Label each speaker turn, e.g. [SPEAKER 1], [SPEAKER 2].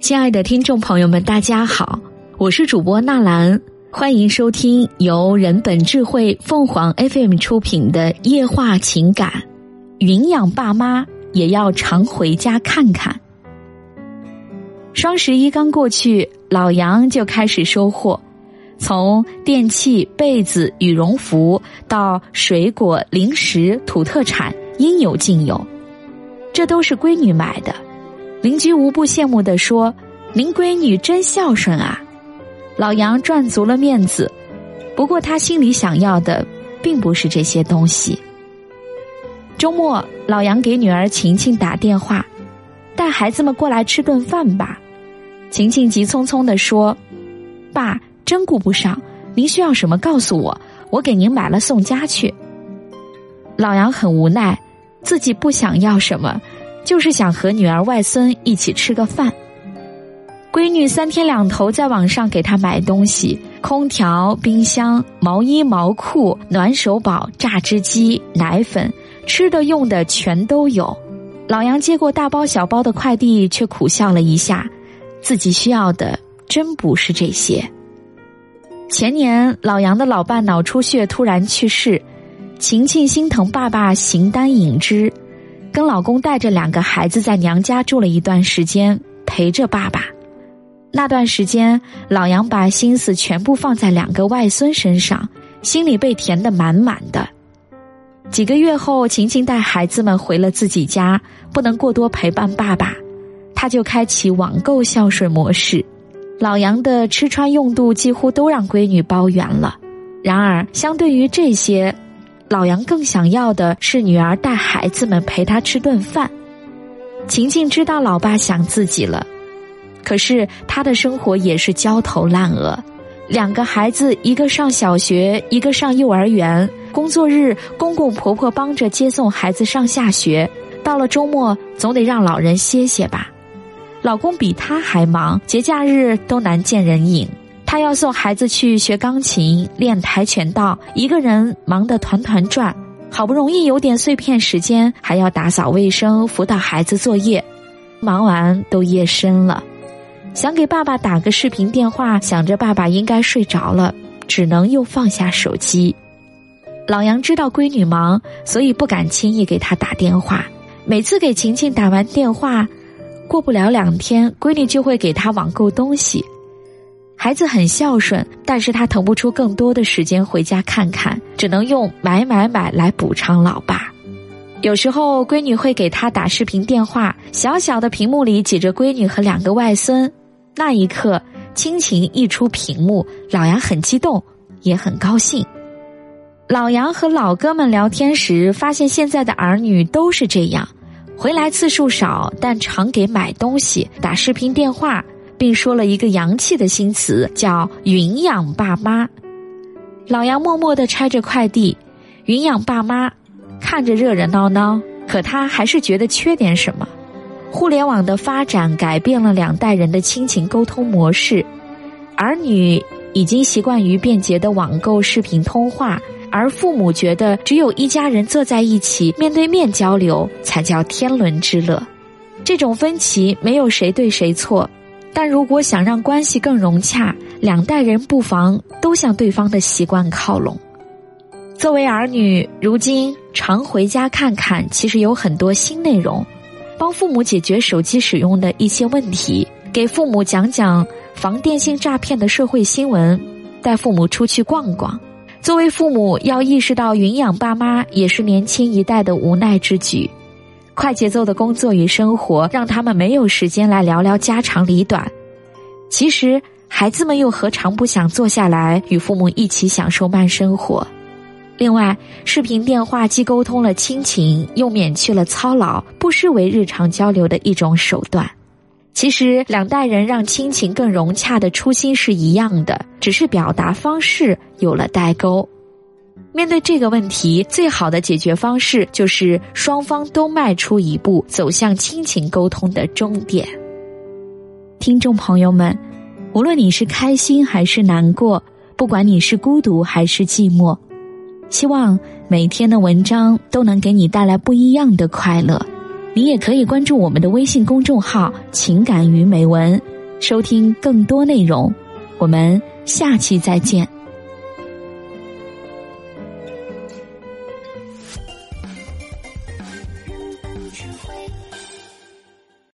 [SPEAKER 1] 亲爱的听众朋友们，大家好，我是主播纳兰，欢迎收听由人本智慧凤凰 FM 出品的夜话情感。云养爸妈也要常回家看看。双十一刚过去，老杨就开始收货，从电器、被子、羽绒服到水果、零食、土特产，应有尽有。这都是闺女买的。邻居无不羡慕地说：“您闺女真孝顺啊！”老杨赚足了面子，不过他心里想要的并不是这些东西。周末，老杨给女儿晴晴打电话：“带孩子们过来吃顿饭吧。”晴晴急匆匆地说：“爸，真顾不上，您需要什么告诉我，我给您买了送家去。”老杨很无奈，自己不想要什么。就是想和女儿外孙一起吃个饭。闺女三天两头在网上给她买东西：空调、冰箱、毛衣、毛裤、暖手宝、榨汁机、奶粉，吃的用的全都有。老杨接过大包小包的快递，却苦笑了一下，自己需要的真不是这些。前年，老杨的老伴脑出血突然去世，晴晴心疼爸爸形单影只。跟老公带着两个孩子在娘家住了一段时间，陪着爸爸。那段时间，老杨把心思全部放在两个外孙身上，心里被填得满满的。几个月后，晴晴带孩子们回了自己家，不能过多陪伴爸爸，他就开启网购孝顺模式。老杨的吃穿用度几乎都让闺女包圆了。然而，相对于这些，老杨更想要的是女儿带孩子们陪他吃顿饭。晴晴知道老爸想自己了，可是她的生活也是焦头烂额。两个孩子，一个上小学，一个上幼儿园。工作日，公公婆婆帮着接送孩子上下学。到了周末，总得让老人歇歇吧。老公比她还忙，节假日都难见人影。他要送孩子去学钢琴、练跆拳道，一个人忙得团团转。好不容易有点碎片时间，还要打扫卫生、辅导孩子作业，忙完都夜深了。想给爸爸打个视频电话，想着爸爸应该睡着了，只能又放下手机。老杨知道闺女忙，所以不敢轻易给她打电话。每次给晴晴打完电话，过不了两天，闺女就会给她网购东西。孩子很孝顺，但是他腾不出更多的时间回家看看，只能用买买买来补偿老爸。有时候闺女会给他打视频电话，小小的屏幕里挤着闺女和两个外孙，那一刻亲情溢出屏幕，老杨很激动，也很高兴。老杨和老哥们聊天时，发现现在的儿女都是这样，回来次数少，但常给买东西、打视频电话。并说了一个洋气的新词，叫“云养爸妈”。老杨默默的拆着快递，“云养爸妈”，看着热热闹闹，可他还是觉得缺点什么。互联网的发展改变了两代人的亲情沟通模式，儿女已经习惯于便捷的网购、视频通话，而父母觉得只有一家人坐在一起，面对面交流才叫天伦之乐。这种分歧没有谁对谁错。但如果想让关系更融洽，两代人不妨都向对方的习惯靠拢。作为儿女，如今常回家看看，其实有很多新内容，帮父母解决手机使用的一些问题，给父母讲讲防电信诈骗的社会新闻，带父母出去逛逛。作为父母，要意识到云养爸妈也是年轻一代的无奈之举。快节奏的工作与生活让他们没有时间来聊聊家长里短。其实，孩子们又何尝不想坐下来与父母一起享受慢生活？另外，视频电话既沟通了亲情，又免去了操劳，不失为日常交流的一种手段。其实，两代人让亲情更融洽的初心是一样的，只是表达方式有了代沟。面对这个问题，最好的解决方式就是双方都迈出一步，走向亲情沟通的终点。听众朋友们，无论你是开心还是难过，不管你是孤独还是寂寞，希望每天的文章都能给你带来不一样的快乐。你也可以关注我们的微信公众号“情感与美文”，收听更多内容。我们下期再见。